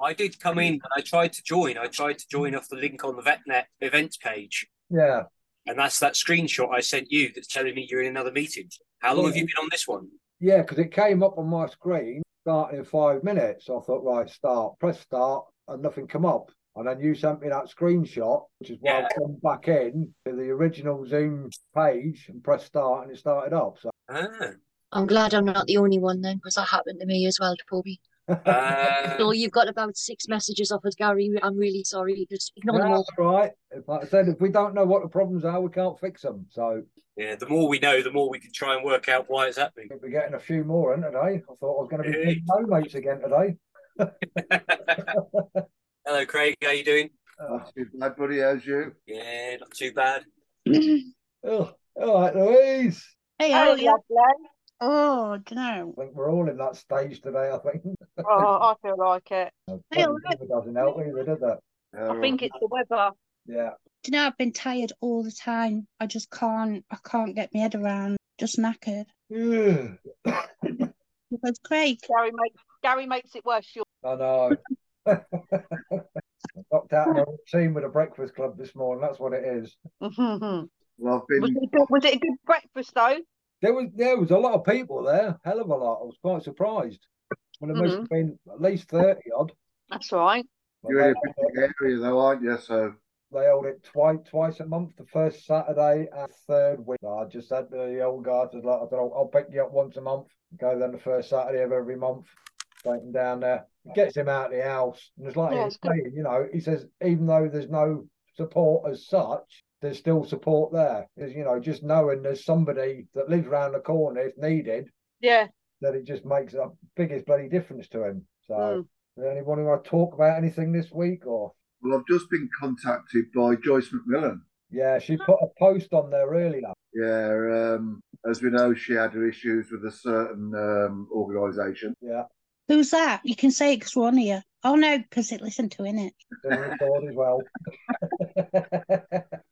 I did come in and I tried to join. I tried to join off the link on the VetNet events page, Yeah. and that's that screenshot I sent you that's telling me you're in another meeting. How long have you been on this one? Yeah, because it came up on my screen starting in five minutes. I thought, right, start, press start, and nothing come up. And then you sent me that screenshot, which is why Yeah. I've come back in to the original Zoom page and press start, and it started up. So Ah. I'm glad I'm not the only one then, because that happened to me as well, Toby. Uh, So you've got about six messages off of Gary. I'm really sorry. Just ignore them all. that's right. If, like I said, if we don't know what the problems are, we can't fix them. So yeah, the more we know, the more we can try and work out why it's happening. we're getting a few more in today. I thought I was going to be Hey. no mates again today. Hello, Craig. How you doing? Uh, Not too bad, buddy. How's you? Yeah, not too bad. oh, all right, Louise. Hey, Oh, how are you? Lovely. Oh, don't know. I think we're all in that stage today. I think. Oh, I feel like it. Hey, all right. It doesn't help either, does it? Yeah, I think it's the weather. Yeah. Do you know I've been tired all the time. I just can't. I can't get my head around. Just knackered. Yeah. Because Craig, Gary makes Gary makes it worse. Sure. I know. I knocked out my team with a breakfast club this morning. That's what it is. was, Well, I've it been. a good, was it a good breakfast though? There was there was a lot of people there, hell of a lot. I was quite surprised. Well, there must have been at least thirty odd. That's right. But You're in they, a big area, though, aren't you? So, they hold it twice twice a month, the first Saturday and third week. I just had the old guy said, like, I said, I'll, I'll pick you up once a month. Go then the first Saturday of every month. Take him down there. It gets him out of the house. And it's like Yeah, he it's was saying, you know, he says even though there's no support as such, there's still support there. Because, you know, just knowing there's somebody that lives around the corner if needed, Yeah. that it just makes a biggest bloody difference to him. So Mm. is there anyone who want to talk about anything this week or well, I've just been contacted by Joyce McMillan. yeah, she put a post on there earlier. Yeah, um, as we know, she had her issues with a certain um, organisation. Yeah, who's that? You can say it because we're on here. Oh no, because it listened to in it. they record as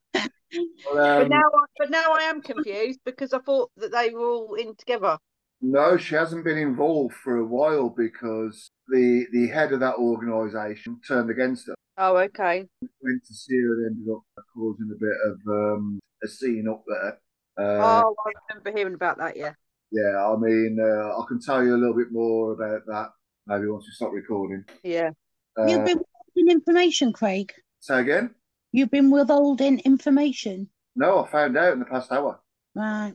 well. Well, But um, now, I- but now I am confused because I thought that they were all in together. no, she hasn't been involved for a while because the the head of that organisation turned against her. Oh, okay. Went to see her and ended up causing a bit of um, a scene up there. Uh, oh, I remember hearing about that. Yeah. Yeah, I mean, uh, I can tell you a little bit more about that maybe once we stop recording. Yeah. You've Uh, been withholding information, Craig. say again? You've been withholding information. No, I found out in the past hour. Right.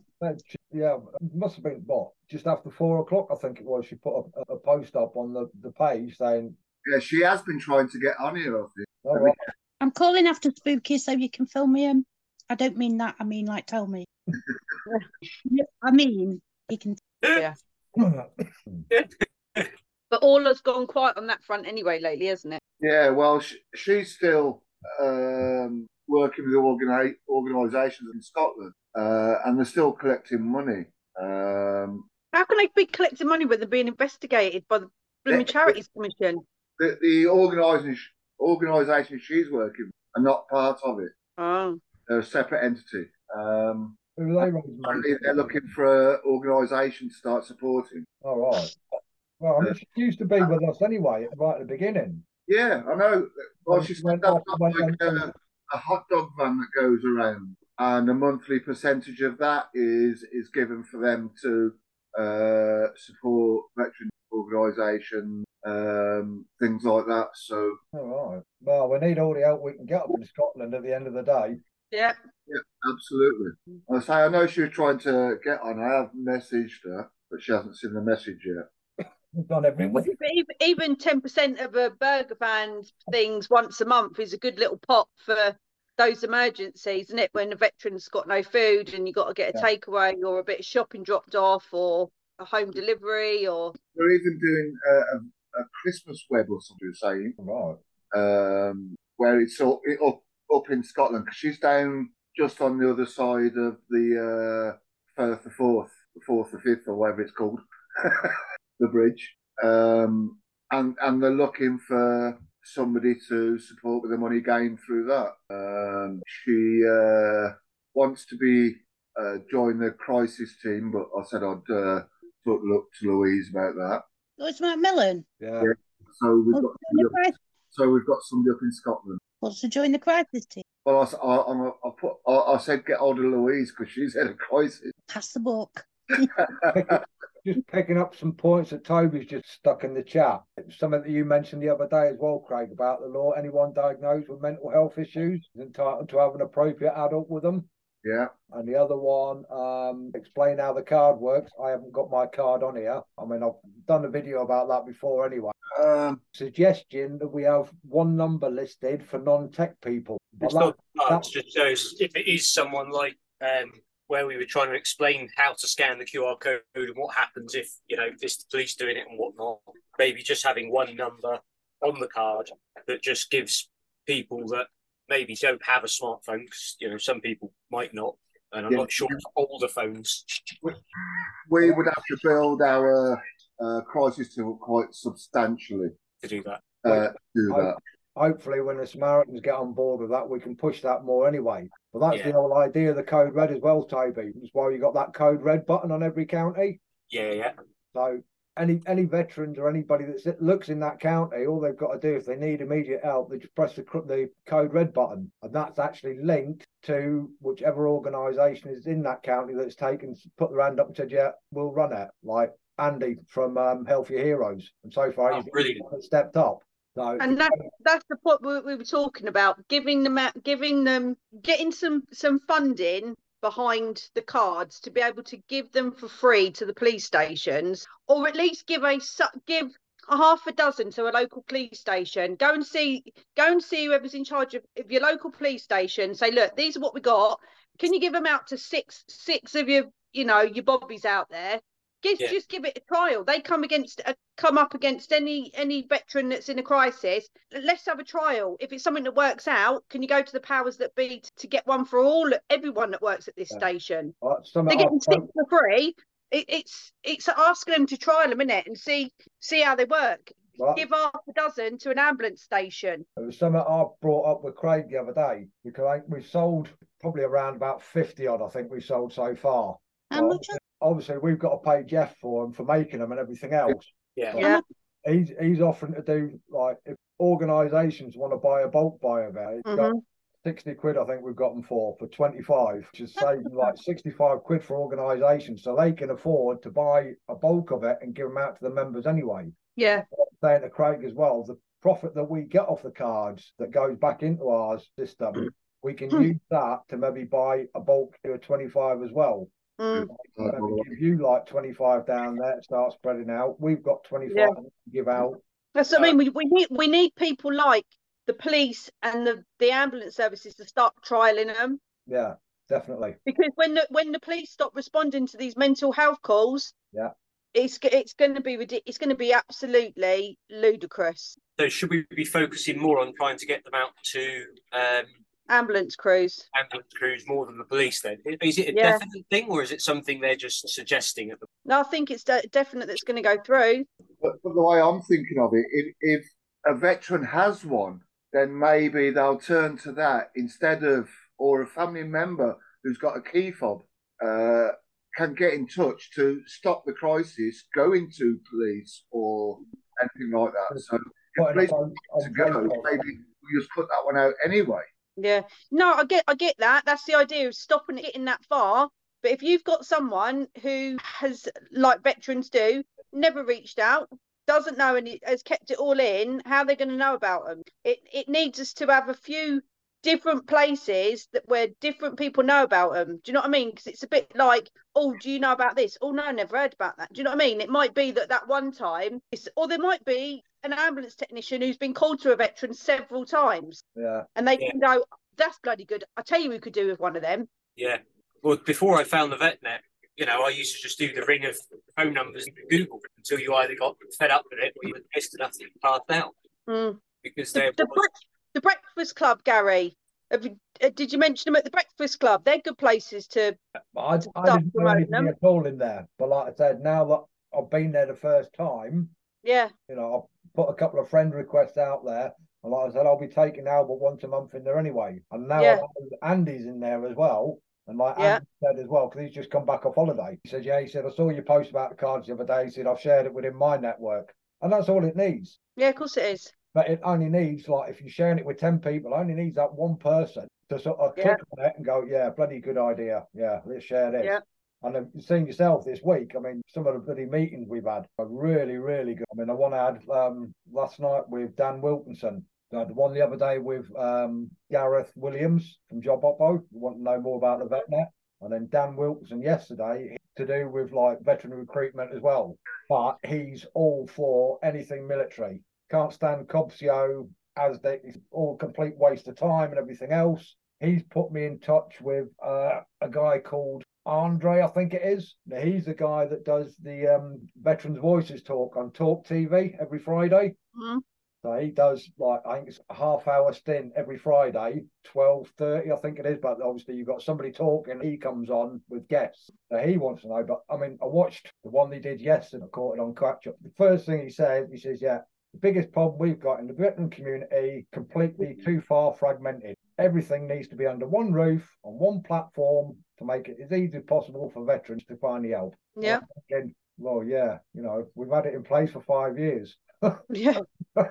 Yeah, it must have been what just after four o'clock, I think it was. She put a, a post up on the, the page saying, Yeah, she has been trying to get on here, I think. "All right, I'm calling after Spooky so you can fill me in. I don't mean that. I mean like tell me. I mean you can. Yeah. But all has gone quiet on that front anyway lately, hasn't it? Yeah, well, sh she's still um, working with organi organisations in Scotland, uh, and they're still collecting money. Um, How can they be collecting money when they're being investigated by the Blooming Charities Commission? the the organisation organisation she's working with are not part of it. Oh. They're a separate entity. Um, who are they raising They're looking for an organisation to start supporting. All right. Well, I mean, she used to be with us anyway, right at the beginning. Yeah, I know. Well, When she she said went that's off- went like a, a hot dog van that goes around, and a monthly percentage of that is is given for them to uh, support veteran organisation, um, things like that. So All right. Well, we need all the help we can get up in Scotland at the end of the day. Yeah. Yeah. absolutely, I say I know she was trying to get on. I have messaged her, but she hasn't seen the message yet. We've every week. Even- Even ten percent of a burger van things once a month is a good little pot for those emergencies, isn't it? When the veteran's got no food and you got to get a Yeah. takeaway or a bit of shopping dropped off or a home delivery or They're even doing a, a, a Christmas web or something. you're Saying Right. um, where it's all, it, up up in Scotland because she's down just on the other side of the uh, Firth the Fourth, the Fourth the Fifth, or whatever it's called, the bridge. Um, and and they're looking for somebody to support with the money gained through that. Um, she uh, wants to be uh, join the crisis team, but I said I'd uh, talk look to Louise about that. Oh, it's Macmillan. Yeah. Yeah. So we've Well, got somebody up, so we've got somebody up in Scotland. well, to join the crisis team. Well, I, s- I, I'm a- I put I, I said get hold of Louise because she's in a crisis. Pass the book. Just picking up some points that Toby's just stuck in the chat. Something that you mentioned the other day as well, Craig, about the law. Anyone diagnosed with mental health issues is entitled to have an appropriate adult with them. Yeah, And the other one, um, explain how the card works. I haven't got my card on here. I mean, I've done a video about that before anyway. um, Suggestion that we have one number listed for non-tech people. But It's that- not cards, that- just shows if it is someone like um, where we were trying to explain how to scan the QR code and what happens if you know this the police doing it and whatnot. Maybe just having one number on the card that just gives people that maybe don't have a smartphone because you know some people might not, and I'm Yeah. not sure if older phones we would have to build our uh, crisis tool quite substantially to do that. uh, to do that. hopefully when the Samaritans get on board with that, we can push that more anyway. But that's Yeah. the whole idea of the code red as well, Toby. That's why you got that code red button on every county. Yeah, yeah, So any any veterans or anybody that looks in that county, all they've got to do if they need immediate help, they just press the the code red button, and that's actually linked to whichever organisation is in that county that's taken put their hand up and said, "Yeah, we'll run it." Like Andy from um, Healthier Heroes, and so far Oh, he's the brilliant. one that stepped up. So and that that's the point we, we were talking about giving them giving them getting some some funding behind the cards to be able to give them for free to the police stations or at least give a give a half a dozen to a local police station. Go and see go and see whoever's in charge of, of your local police station. Say look these are what we got. Can you give them out to six six of your you know your bobbies out there Just, Yeah. just give it a trial. They come against, uh, come up against any any veteran that's in a crisis. Let's have a trial. If it's something that works out, can you go to the powers that be t- to get one for all everyone that works at this Yeah. station? some They're getting six for free. It, it's it's asking them to trial them in it and see see how they work. well, Give half a dozen to an ambulance station. It was something I brought up with Craig the other day because I think we've sold probably around about 50 odd, I think we sold so far. How Well, much? Are- Obviously, we've got to pay Jeff for them for making them and everything else. yeah. Yeah. He's he's offering to do like if organisations want to buy a bulk buy of it, it's got Mhm. 60 quid, I think we've got them for, for 25, which is saving like 65 quid for organisations. So they can afford to buy a bulk of it and give them out to the members anyway. Yeah, saying to Craig as well, the profit that we get off the cards that goes back into our system, we can use that to maybe buy a bulk to a 25 as well. Mm, Maybe give you like 25 down there, start spreading out. We've got 25 Yeah. to give out. that's what I mean. We, we need we need people like the police and the the ambulance services to start trialing them. Yeah, definitely. because when the when the police stop responding to these mental health calls, Yeah. it's it's going to be. It's going to be absolutely ludicrous. So should we be focusing more on trying to get them out to um, Ambulance crews. ambulance crews more than the police? Then is it a Yeah. definite thing, or is it something they're just suggesting at the No, I think it's de- definite that's going to go through. But, but the way I'm thinking of it, if, if a veteran has one, then maybe they'll turn to that instead of, or a family member who's got a key fob uh, can get in touch to stop the crisis, going to police or anything like that. So if police up to go, maybe we just put that one out anyway. Yeah. No, I get I get that. That's the idea of stopping it getting that far. But if you've got someone who has, like veterans do, never reached out, doesn't know and has kept it all in, how are they going to know about them? It it needs us to have a few different places that where different people know about them. Do you know what I mean? Because it's a bit like, oh, do you know about this? Oh no, I never heard about that. Do you know what I mean? It might be that that one time, it's, or there might be an ambulance technician who's been called to a veteran several times Yeah, and they Yeah. can go, that's bloody good. I tell you, we could do with one of them. Yeah. Well, before I found the VetNet, you know, I used to just do the ring of phone numbers and Google until you either got fed up with it or you were pissed enough that you passed out Mm. because The, there the, was. Brec- the Breakfast Club, Gary. You, uh, did you mention them at the Breakfast Club? They're good places to. I, I didn't do anything them. at all in there. But like I said, now that I've been there the first time, Yeah, you know, I've put a couple of friend requests out there. And like I said, I'll be taking Albert once a month in there anyway. And now Yeah. Andy's in there as well. And like Yeah. Andy said as well, because he's just come back off holiday. He said, Yeah, he said, I saw your post about the cards the other day. He said, I've shared it within my network. and that's all it needs. Yeah, of course it is. But it only needs like if you're sharing it with ten people, it only needs that one person to sort of Yeah. click on it and go, yeah, bloody good idea. Yeah, let's share this. Yeah. And then seen yourself this week. I mean, some of the bloody meetings we've had are really, really good. I mean, the one I had um, last night with Dan Wilkinson. I had the one the other day with um, Gareth Williams from Job Oppo. You want to know more about the VetNet. And then Dan Wilkinson yesterday to do with like veteran recruitment as well. But he's all for anything military. Can't stand Cobseo as they it's all complete waste of time and everything else. He's put me in touch with uh, a guy called Andre, I think it is. Now, He's the guy that does the um, Veterans Voices talk on Talk TV every Friday. Mhm. So he does like I think it's a half hour stint every Friday, twelve thirty, I think it is. But obviously you've got somebody talking, he comes on with guests. So he wants to know. But I mean, I watched the one they did yesterday, I caught it on catch up. The first thing he said, he says, Yeah, the biggest problem we've got in the veteran community, completely too far fragmented. Everything needs to be under one roof on one platform to make it as easy as possible for veterans to find the help. Yeah. Again, well, yeah, you know, we've had it in place for five years. Yeah.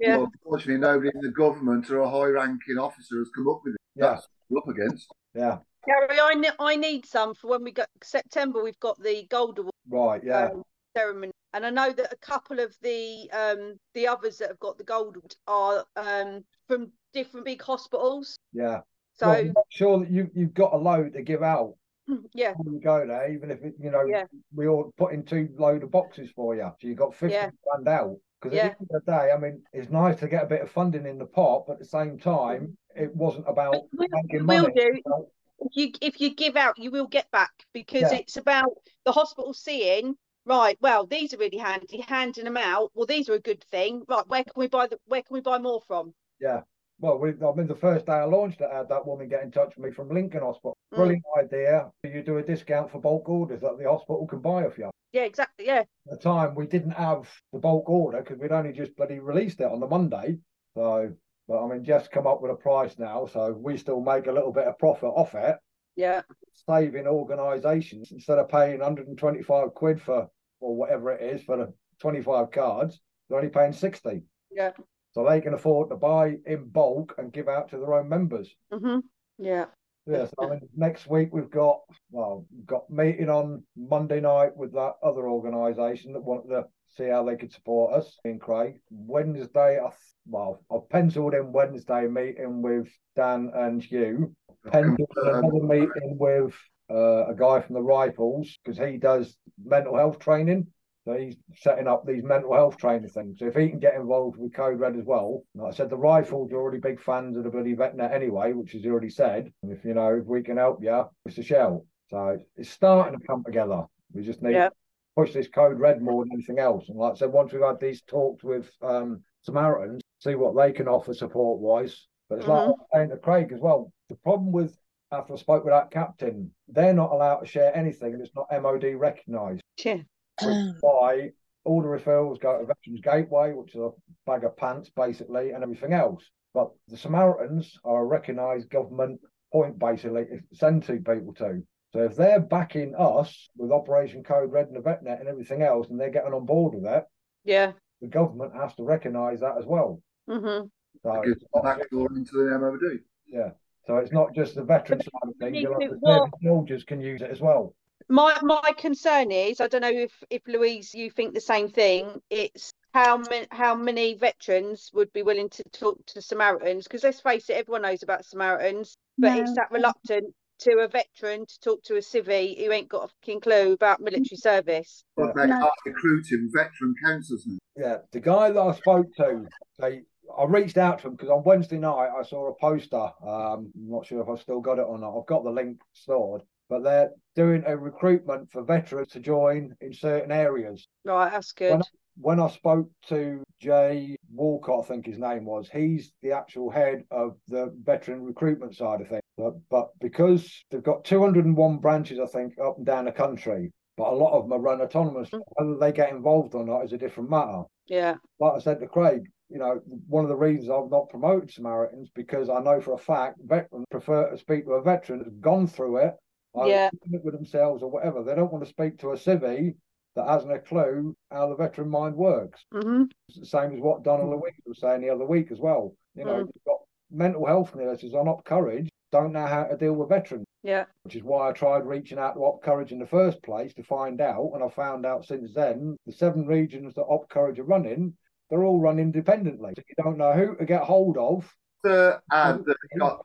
Yeah. Well, unfortunately, nobody in the government or a high-ranking officer has come up with it. Yeah. That's what we're up against. yeah, Gary, I, ne- I need some for when we got September. We've got the gold award right, yeah. um, ceremony, and I know that a couple of the um the others that have got the gold are um from different big hospitals. Yeah. So well, make sure that you you've got a load to give out yeah, when you go there, even if it, you know Yeah. we all put in two load of boxes for you, so you got fifty Yeah. grand out. Because Yeah. at the end of the day, I mean, it's nice to get a bit of funding in the pot, but at the same time, it wasn't about We- making money. do. If you if you give out, you will get back because Yeah. it's about the hospital seeing. Right, well, these are really handy. Handing them out. Well, these are a good thing. Right, where can we buy the? Where can we buy more from? Yeah. Well, we, I mean, the first day I launched it, I had that woman get in touch with me from Lincoln Hospital. Mm. Brilliant idea. You do a discount for bulk orders that the hospital can buy off you. Yeah, exactly. Yeah, At the time, we didn't have the bulk order because we'd only just bloody released it on the Monday. So, but I mean, Jeff's come up with a price now, so we still make a little bit of profit off it, yeah, saving organisations instead of paying 125 quid for or whatever it is for the 25 cards, they're only paying 60. yeah. So they can afford to buy in bulk and give out to their own members. hmm Yeah, Yes, I mean next week we've got well, we've got meeting on Monday night with that other organisation that want to see how they could support us in Craig. Wednesday, I th- well, I've penciled in Wednesday meeting with Dan and Hugh. Penciled in another meeting with uh, a guy from the Rifles because he does mental health training. So he's setting up these mental health training things. So if he can get involved with Code Red as well, like I said, the Rifles are already big fans of the bloody VetNet anyway, which is already said. And if you know, if we can help you, it's a shell. So it's starting to come together. We just need Yeah. Push this Code Red more than anything else. And like I said, once we've had these talks with um, Samaritans, see what they can offer support wise. But it's like I was saying to Craig as well. The problem with after I spoke with that captain, they're not allowed to share anything that's not MOD recognised yeah, why all the referrals go to Veterans Gateway, which is a bag of pants basically, and everything else. But the Samaritans are a recognised government point basically to send to people to. So if they're backing us with Operation Code Red and the VetNet and everything else, and they're getting on board with that, yeah. the government has to recognise that as well. Mm-hmm. So Gives it's backdoor into the MOD. yeah. So it's not just the veteran side of things. need you'll have to- the service soldiers can use it as well. My my concern is, I don't know if if Louise, you think the same thing. It's how many how many veterans would be willing to talk to Samaritans? Because let's face it, everyone knows about Samaritans, but it's that reluctant to a veteran to talk to a civvy who ain't got a fucking clue about military service. But they No. are recruiting veteran counsellors now. Yeah, the guy that I spoke to, they I reached out to him because on Wednesday night I saw a poster. Um, I'm not sure if I've still got it or not. I've got the link stored, but they're doing a recruitment for veterans to join in certain areas. Right, that's good. When, when I spoke to Jay Walcott, I think his name was, he's the actual head of the veteran recruitment side of things. But, but because they've got 201 branches, I think, up and down the country, but a lot of them are run autonomously. Mm. Whether they get involved or not is a different matter Yeah, like I said to Craig, you know, one of the reasons I've not promoted Samaritans because I know for a fact veterans prefer to speak to a veteran that's gone through it, Yeah. it with themselves or whatever. They don't want to speak to a civvy that hasn't a clue how the veteran mind works. hmm It's the same as what Donna Louise was saying the other week as well. You know, Mm. you've got mental health nurses on Op Courage don't know how to deal with veterans, Yeah. which is why I tried reaching out to Op Courage in the first place to find out. And I found out since then the seven regions that Op Courage are running, they're all run independently. So you don't know who to get hold of. To add that you got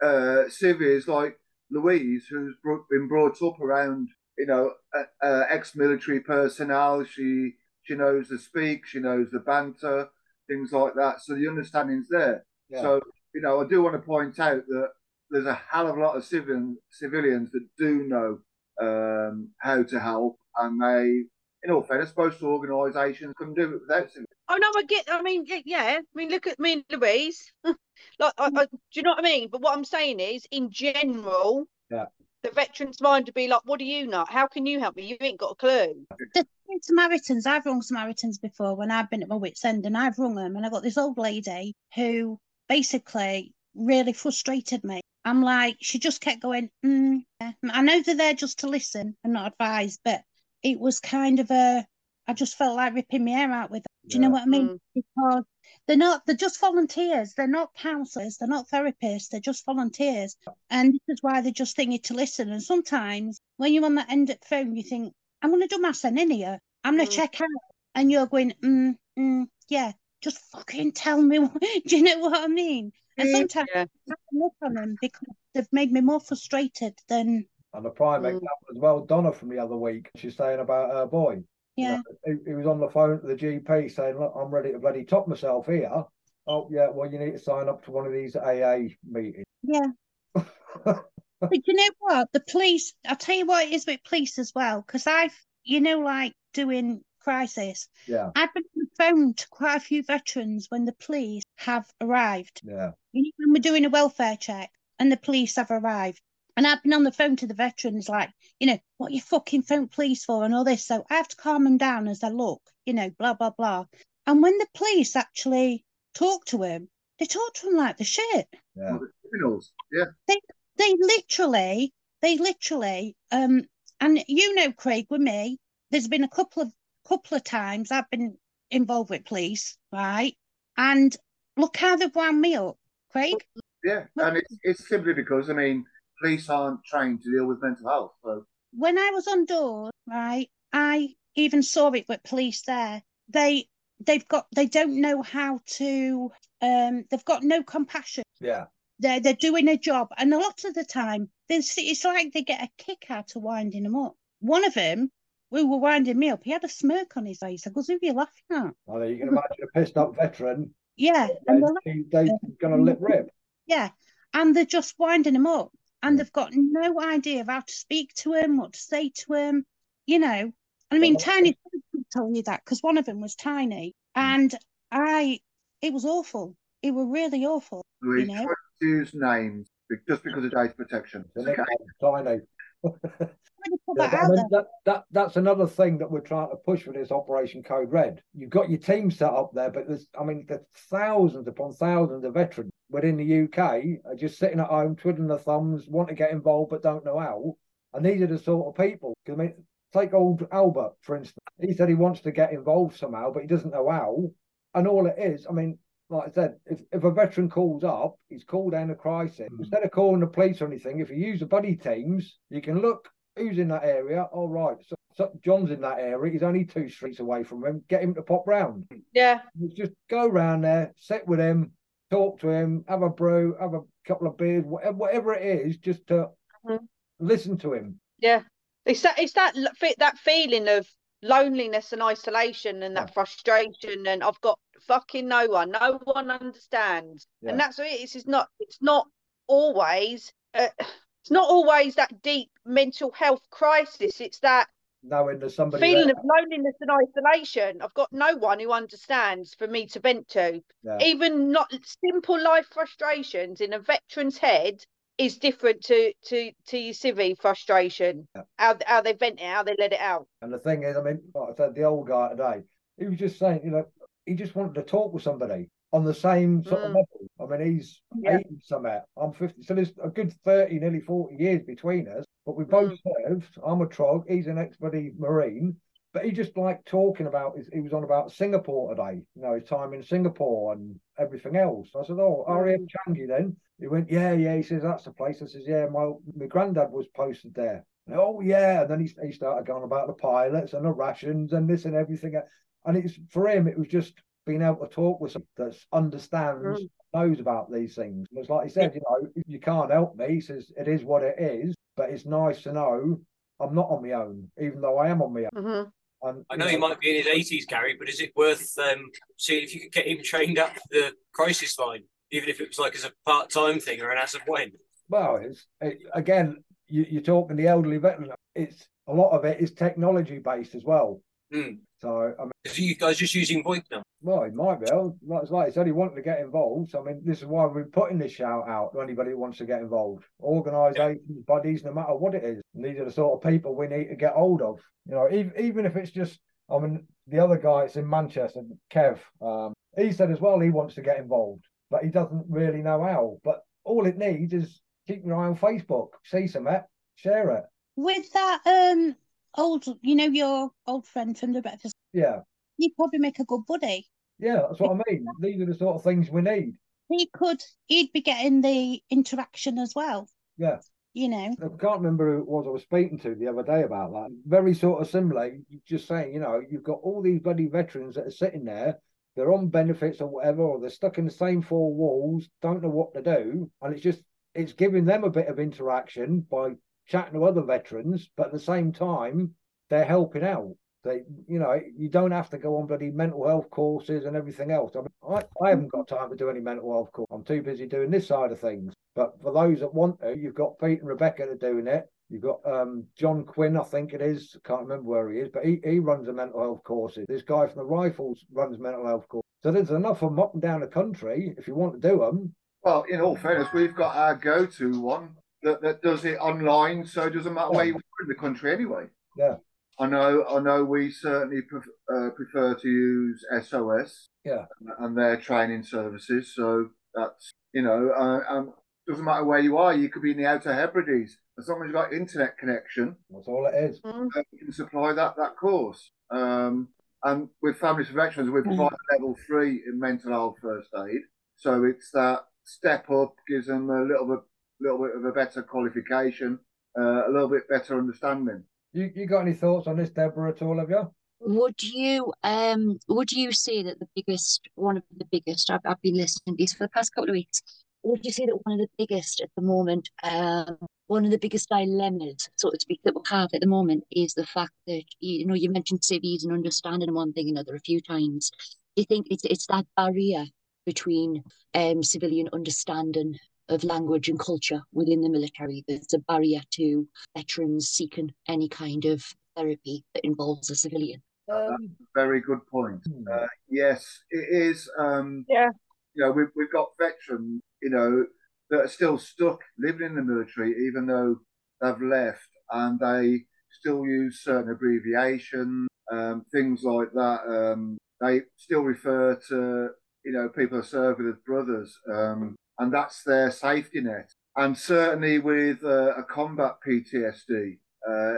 uh, civvies like Louise, who's been brought up around, you know, uh, uh, ex-military personnel. She she knows the speak, she knows the banter, things like that. So the understanding's there. Yeah. So you know, I do want to point out that there's a hell of a lot of civilian civilians that do know um, how to help, and they, in all fairness, most organisations couldn't do it without civilians. Oh no, I get. I mean, yeah. I mean, look at me and Louise. like, I, I, do you know what I mean? But what I'm saying is, in general, Yeah. The veterans' mind to be like, "What do you know? How can you help me? You ain't got a clue." The Samaritans, I've rung Samaritans before when I've been at my wit's end and I've rung them and I got this old lady who basically really frustrated me. I'm like, she just kept going, mm. I know they're there just to listen and not advise, but it was kind of a, I just felt like ripping my hair out with her. Do you know what I mean? Mm. Because they're not, they're just volunteers. They're not counsellors. They're not therapists. They're just volunteers. And this is why they're just thinking to listen. And sometimes when you're on that end of the phone, you think, I'm going to do my son in here. I'm going to Mm. check out. And you're going, mm, mm, yeah, just fucking tell me. Do you know what I mean? And sometimes Yeah. I have to look on them because they've made me more frustrated than, And a prime Mm. example as well, Donna from the other week, she's saying about her boy. You yeah. know, he, he was on the phone to the GP saying, Look, I'm ready to bloody top myself here. Oh, yeah, well, you need to sign up to one of these AA meetings. Yeah. But you know what? The police, I'll tell you what it is with police as well, because I've, you know, like doing crisis, yeah, I've been on the phone to quite a few veterans when the police have arrived. yeah, You know, when we're doing a welfare check and the police have arrived. And I've been on the phone to the veterans, like, you know, what you fucking phone police for and all this. So I have to calm them down as I look, you know, blah, blah, blah. And when the police actually talk to him, they talk to him like the shit. yeah. The criminals, yeah. they they literally, they literally, um, and you know, Craig, with me, there's been a couple of couple of times I've been involved with police, right? And look how they've wound me up, Craig. Yeah, and it's, it's simply because I mean, police aren't trained to deal with mental health. So When I was on door, right, I even saw it with police there. They they've got they don't know how to um they've got no compassion. yeah. They're they're doing a job, and a lot of the time, there's it's like they get a kick out of winding them up. One of them, we were winding me up. He had a smirk on his face. I goes, "Who are you laughing at?" I know you can imagine a pissed up veteran, Yeah, and they, they're, they, they're going to lip rip. yeah, and they're just winding him up, and they've got no idea of how to speak to him, what to say to him. You know, I mean, Well, Tiny can tell you that because one of them was tiny, and I, it was awful. It were really awful. we You know? try use names just because of data protection. The okay. tiny. Trying to put Yeah, that but I out mean, there. that, that that's another thing that we're trying to push with this Operation Code Red. You've got your team set up there, but there's I mean there's thousands upon thousands of veterans within the UK are just sitting at home twiddling their thumbs, want to get involved but don't know how. And these are the sort of people. I mean, take old Albert for instance. He said he wants to get involved somehow, but he doesn't know how. And all it is, I mean, like I said, if, if a veteran calls up, he's called down a crisis. Mm. Instead of calling the police or anything, if you use the buddy teams, you can look who's in that area. All right, so, so John's in that area. He's only two streets away from him. Get him to pop round. Yeah. Just go round there, sit with him, talk to him, have a brew, have a couple of beers, whatever, whatever it is, just to Mhm. listen to him. Yeah, it's that it's that that feeling of loneliness and isolation and that Yeah. frustration and I've got fucking no one, no one understands, Yeah. and that's what it is. It's not it's not always uh, it's not always that deep mental health crisis. It's that Knowing there's somebody feeling there. of loneliness and isolation. I've got no one who understands for me to vent to. Yeah. Even not simple life frustrations in a veteran's head is different to to to your civvy frustration. Yeah. How how they vent it, how they let it out. And the thing is, I mean, like I said, the old guy today, he was just saying, you know, he just wanted to talk with somebody on the same sort of Mm. level. I mean, he's Yeah. 80 something. I'm 50. So there's a good 30, nearly 40 years between us, but we both Mm. served. I'm a trog, he's an ex Marine. but he just liked talking about. His, he was on about Singapore today. You know, his time in Singapore and everything else. I said, "Oh, RAF Changi." Then he went, "Yeah, yeah." He says, "That's the place." I says, "Yeah, my my granddad was posted there." And, oh yeah, and then he he started going about the pilots and the rations and this and everything. And it's for him, it was just being able to talk with someone that understands, Mm. knows about these things. And it's like he said, you know, you can't help me. He says it is what it is, but it's nice to know I'm not on my own, even though I am on my own. Mhm. And I you know he might be in his eighties, Gary, but is it worth um, seeing if you could get him trained up the crisis line, even if it was like as a part time thing or an as of when? Well, it's it, again, you, you're talking the elderly veteran. It's a lot of it is technology based as well. Hmm. So I mean, Are you guys just using VoIP now? well, it might be. Well, Like, like I said, he to get involved. So, I mean, this is why we're putting this shout out to anybody who wants to get involved. Organisations, bodies, no matter what it is. And these are the sort of people we need to get hold of. You know, even, even if it's just, I mean, the other guy, it's in Manchester, Kev. Um, he said as well he wants to get involved, but he doesn't really know how. But all it needs is keep your eye on Facebook, see some it, share it. With that um old, you know, your old friend from the breakfast, Yeah, you'd probably make a good buddy. yeah, that's what I mean. These are the sort of things we need. He could, he'd be getting the interaction as well. Yeah. You know, I can't remember who it was I was speaking to the other day about that. Very sort of similar. Just saying, you know, you've got all these bloody veterans that are sitting there, they're on benefits or whatever, or they're stuck in the same four walls, don't know what to do. And it's just, it's giving them a bit of interaction by chatting to other veterans, but at the same time, they're helping out. They, you know, you don't have to go on bloody mental health courses and everything else. I mean, I, I haven't got time to do any mental health course. I'm too busy doing this side of things. But for those that want to, you've got Pete and Rebecca that are doing it. You've got um, John Quinn, I think it is. I can't remember where he is, but he, he runs a mental health courses. This guy from the Rifles runs mental health course. So there's enough of them up and down the country if you want to do them. Well, in all fairness, we've got our go-to one that, that does it online, so it doesn't matter where you are in the country anyway. Yeah. I know. I know. We certainly pref- uh, prefer to use SOS. Yeah. And their training services. So that's you know, uh, um, doesn't matter where you are. You could be in the Outer Hebrides as long as you've got internet connection. That's all it is. Mm. uh, you can supply that that course. Um, and with Families for Veterans, we provide level three in mental health first aid. So it's that step up, gives them a little bit, little bit of a better qualification, uh, a little bit better understanding. You you got any thoughts on this, Deborah, at all, have you? Would you um would you say that the biggest one of the biggest I've, I've been listening to these for the past couple of weeks would you say that one of the biggest at the moment um one of the biggest dilemmas so to speak that we have at the moment is the fact that you know you mentioned cities and understanding one thing and another a few times do you think it's it's that barrier between um civilian understanding of language and culture within the military that's a barrier to veterans seeking any kind of therapy that involves a civilian Um, Very good point. Uh, yes, it is. Um, Yeah. You know, we've we've got veterans, you know, that are still stuck living in the military, even though they've left, and they still use certain abbreviations, um, things like that. Um, they still refer to, you know, people who serve with as brothers, um, and that's their safety net. And certainly with uh, a combat PTSD, uh,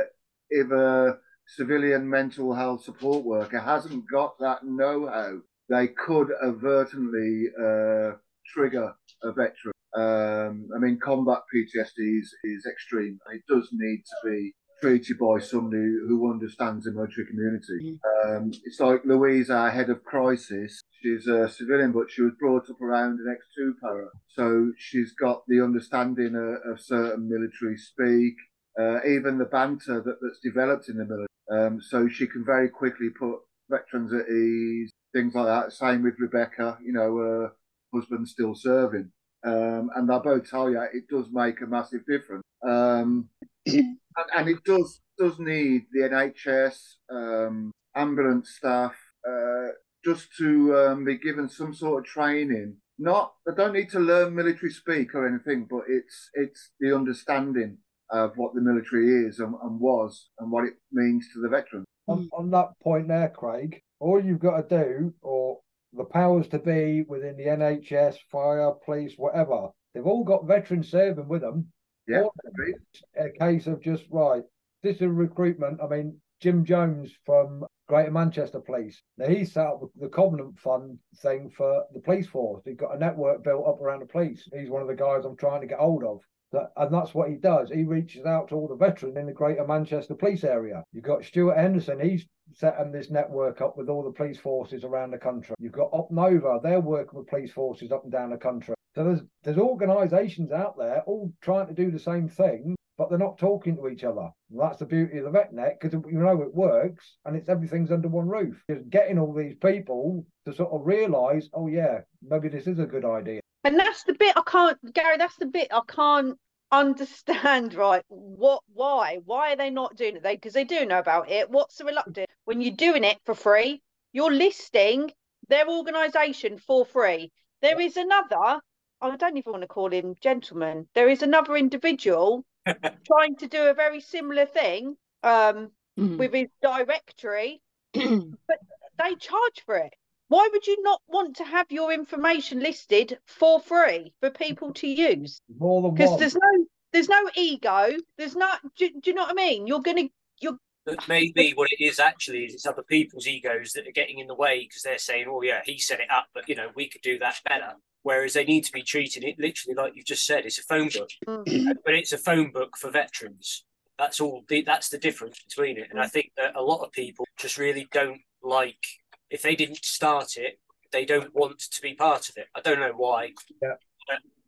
if a civilian mental health support worker hasn't got that know-how, they could advertently uh, trigger a veteran. Um, I mean, combat PTSD is, is extreme. It does need to be treated by somebody who understands the military community. Um, it's like Louise, our head of crisis. She's a civilian, but she was brought up around an X2 para. So she's got the understanding of, of certain military speak, uh, even the banter that, that's developed in the military. Um, so she can very quickly put veterans at ease, things like that. Same with Rebecca, you know, her husband still serving. Um, and i'll both tell you it does make a massive difference. Um, and, and it does does need the NHS, um, ambulance staff, uh, just to um, be given some sort of training. Not they don't need to learn military speak or anything, but it's it's the understanding of what the military is and, and was and what it means to the veteran. on, on that point there, Craig, all you've got to do, or the powers to be within the NHS, fire, police, whatever, they've all got veterans serving with them. Yeah, a case of just right. This is recruitment. I mean, Jim Jones from Greater Manchester Police. Now he set up the Covenant Fund thing for the police force. He's got a network built up around the police. He's one of the guys I'm trying to get hold of. That, and that's what he does. He reaches out to all the veterans in the Greater Manchester Police area. You've got Stuart Henderson. He's setting this network up with all the police forces around the country. You've got Op Nova. They're working with police forces up and down the country. So there's there's organisations out there all trying to do the same thing, but they're not talking to each other. And that's the beauty of the VetNet because you know it works and it's everything's under one roof. Just getting all these people to sort of realise, oh yeah, maybe this is a good idea. And that's the bit I can't, Gary. That's the bit I can't understand. Right? What? Why? Why are they not doing it? They because they do know about it. What's the reluctance when you're doing it for free? You're listing their organisation for free. There is another. I don't even want to call him gentleman. There is another individual trying to do a very similar thing um, Mm. with his directory, but they charge for it. Why would you not want to have your information listed for free for people to use? Because there's no there's no ego. There's not. Do, do you know what I mean? You're gonna. You're But maybe what it is actually is it's other people's egos that are getting in the way because they're saying, "Oh yeah, he set it up, but you know we could do that better." Whereas they need to be treated it literally like you've just said. It's a phone book, but it's a phone book for veterans. That's all. The, that's the difference between it. And I think that a lot of people just really don't like if they didn't start it, they don't want to be part of it. I don't know why. Yeah,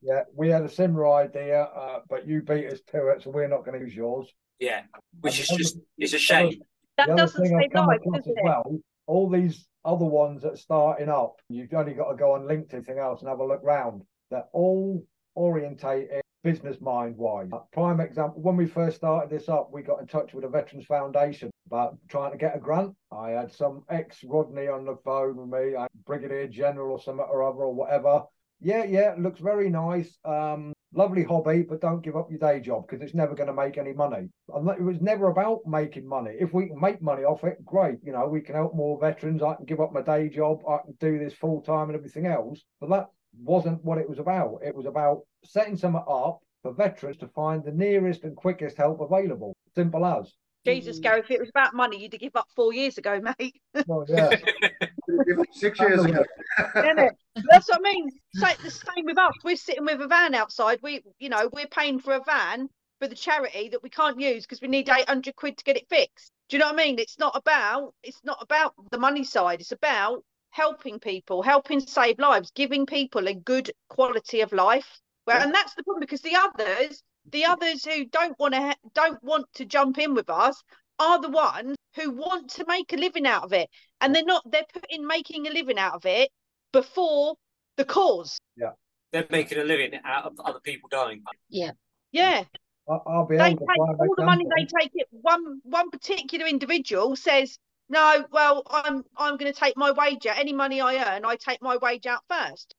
yeah. we had a similar idea, uh, but you beat us to it, so we're not going to use yours. Yeah, which is And the just it's a shame. that doesn't thing I've save come lives, across does it? well, all these other ones that are starting up, you've only got to go on LinkedIn, anything else, and have a look round. They're all orientated business mind wise. Prime example, when we first started this up, we got in touch with the Veterans Foundation about trying to get a grant. I had some ex Rodney on the phone with me, Brigadier General or something or other or whatever. Yeah, yeah, looks very nice. Um, lovely hobby, but don't give up your day job because it's never going to make any money. It was never about making money. If we can make money off it, great. You know, we can help more veterans. I can give up my day job. I can do this full time and everything else. But that wasn't what it was about. It was about setting something up for veterans to find the nearest and quickest help available. Simple as. Jesus, mm. Gary, if it was about money, you'd have give up four years ago, mate. Well, yeah. Six years ago. That's what I mean. Sa- the same with us. We're sitting with a van outside. We, you know, we're paying for a van for the charity that we can't use because we need eight hundred quid to get it fixed. Do you know what I mean? It's not about. It's not about the money side. It's about helping people, helping save lives, giving people a good quality of life. Well, Yeah. and that's the problem because the others, the others who don't want to, don't want to jump in with us, are the ones who want to make a living out of it, and they're not. They're putting making a living out of it before the cause. Yeah, they're making a living out of other people dying. Yeah, I- I'll be they able take to find all the money they take it. One one particular individual says, "No, well, I'm I'm going to take my wage out. Any money I earn, I take my wage out first.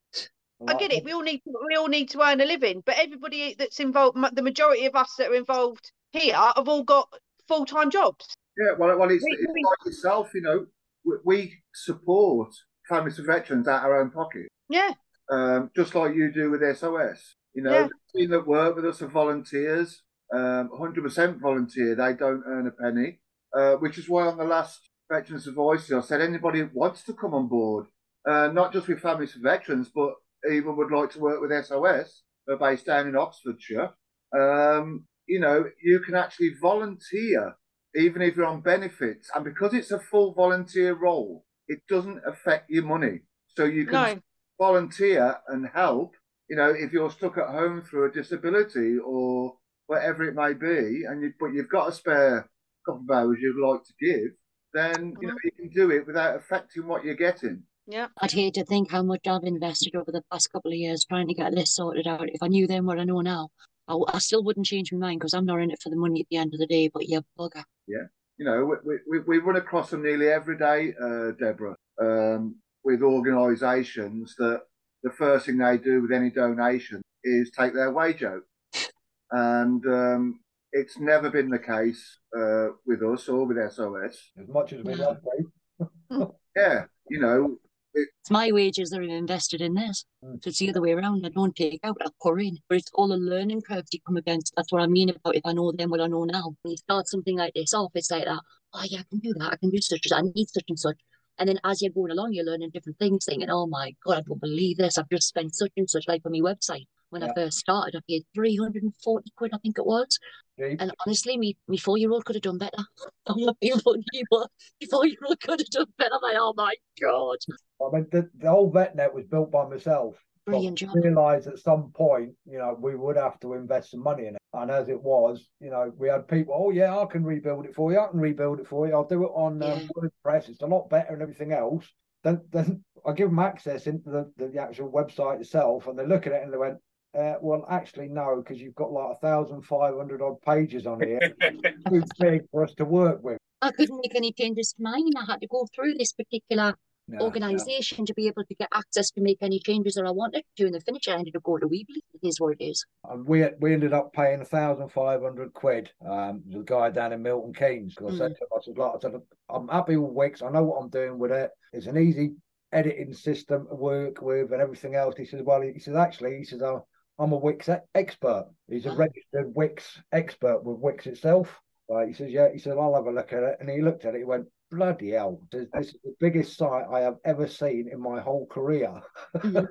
I get it. We all need to, we all need to earn a living, but everybody that's involved, the majority of us that are involved here, have all got full time jobs. Yeah, well, well it's, We- it's we- like yourself, you know. We, we support families of veterans out of our own pocket, Yeah, um, just like you do with SOS. You know, Yeah. the team that work with us are volunteers, um, 100% volunteer. They don't earn a penny, uh, which is why on the last Veterans of Voices, I said anybody wants to come on board, uh, not just with families of veterans, but even would like to work with SOS, they're based down in Oxfordshire. Um, you know, you can actually volunteer even if you're on benefits. And because it's a full volunteer role, it doesn't affect your money. So you can no, volunteer and help. You know, if you're stuck at home through a disability or whatever it may be, and you but you've got a spare couple of hours you'd like to give, then you know you can do it without affecting what you're getting. Yeah, I'd hate to think how much I've invested over the past couple of years trying to get this sorted out. If I knew then what I know now, I, w- I still wouldn't change my mind because I'm not in it for the money at the end of the day. But yeah, bugger. Yeah. You know, we we, we run across them nearly every day, uh, Deborah, um, with organisations that the first thing they do with any donation is take their wage out, and um, it's never been the case uh, with us or with SOS. As much as we No. love to. Yeah, you know, It's my wages that are invested in this. Mm. So it's the other way around. I don't take out, I pour in. But it's all the learning curves you come against. That's what I mean about if I know then what I know now. When you start something like this off, it's like that. Oh yeah, I can do that. I can do such as I need such and such. And then as you're going along, you're learning different things, thinking, oh my God, I don't believe this. I've just spent such and such like on my website. When I first started, I paid 340 quid, I think it was. Cheap. And honestly, me, me four year old could have done better. I'm not being funny, but me four year old could have done better. I'm like, oh my God. I mean, the, the whole VetNet was built by myself. Brilliant job. Realised at some point, you know, we would have to invest some money in it. And as it was, you know, we had people, oh yeah, I can rebuild it for you. I can rebuild it for you. I'll do it on um, WordPress. It's a lot better and everything else. Then, then I give them access into the, the, the actual website itself, and they look at it and they went, uh, well, actually, no, because you've got like a thousand five hundred odd pages on here. Too big for us to work with. I couldn't make any changes to mine. I had to go through this particular Yeah, organization to be able to get access to make any changes that I wanted to. In the finish, I ended up going to Weebly. It is what it is. And we we ended up paying a thousand five hundred quid. Um, the guy down in Milton Keynes. Because I said to him, I said, like, I said, I'm happy with Wix. I know what I'm doing with it. It's an easy editing system to work with and everything else. He says, well, he says actually, he says, "I'm- I'm a Wix expert. He's a Ah. registered Wix expert with Wix itself. Right, he says, yeah. He said, I'll have a look at it. And he looked at it. He went, bloody hell! This, this is the biggest site I have ever seen in my whole career.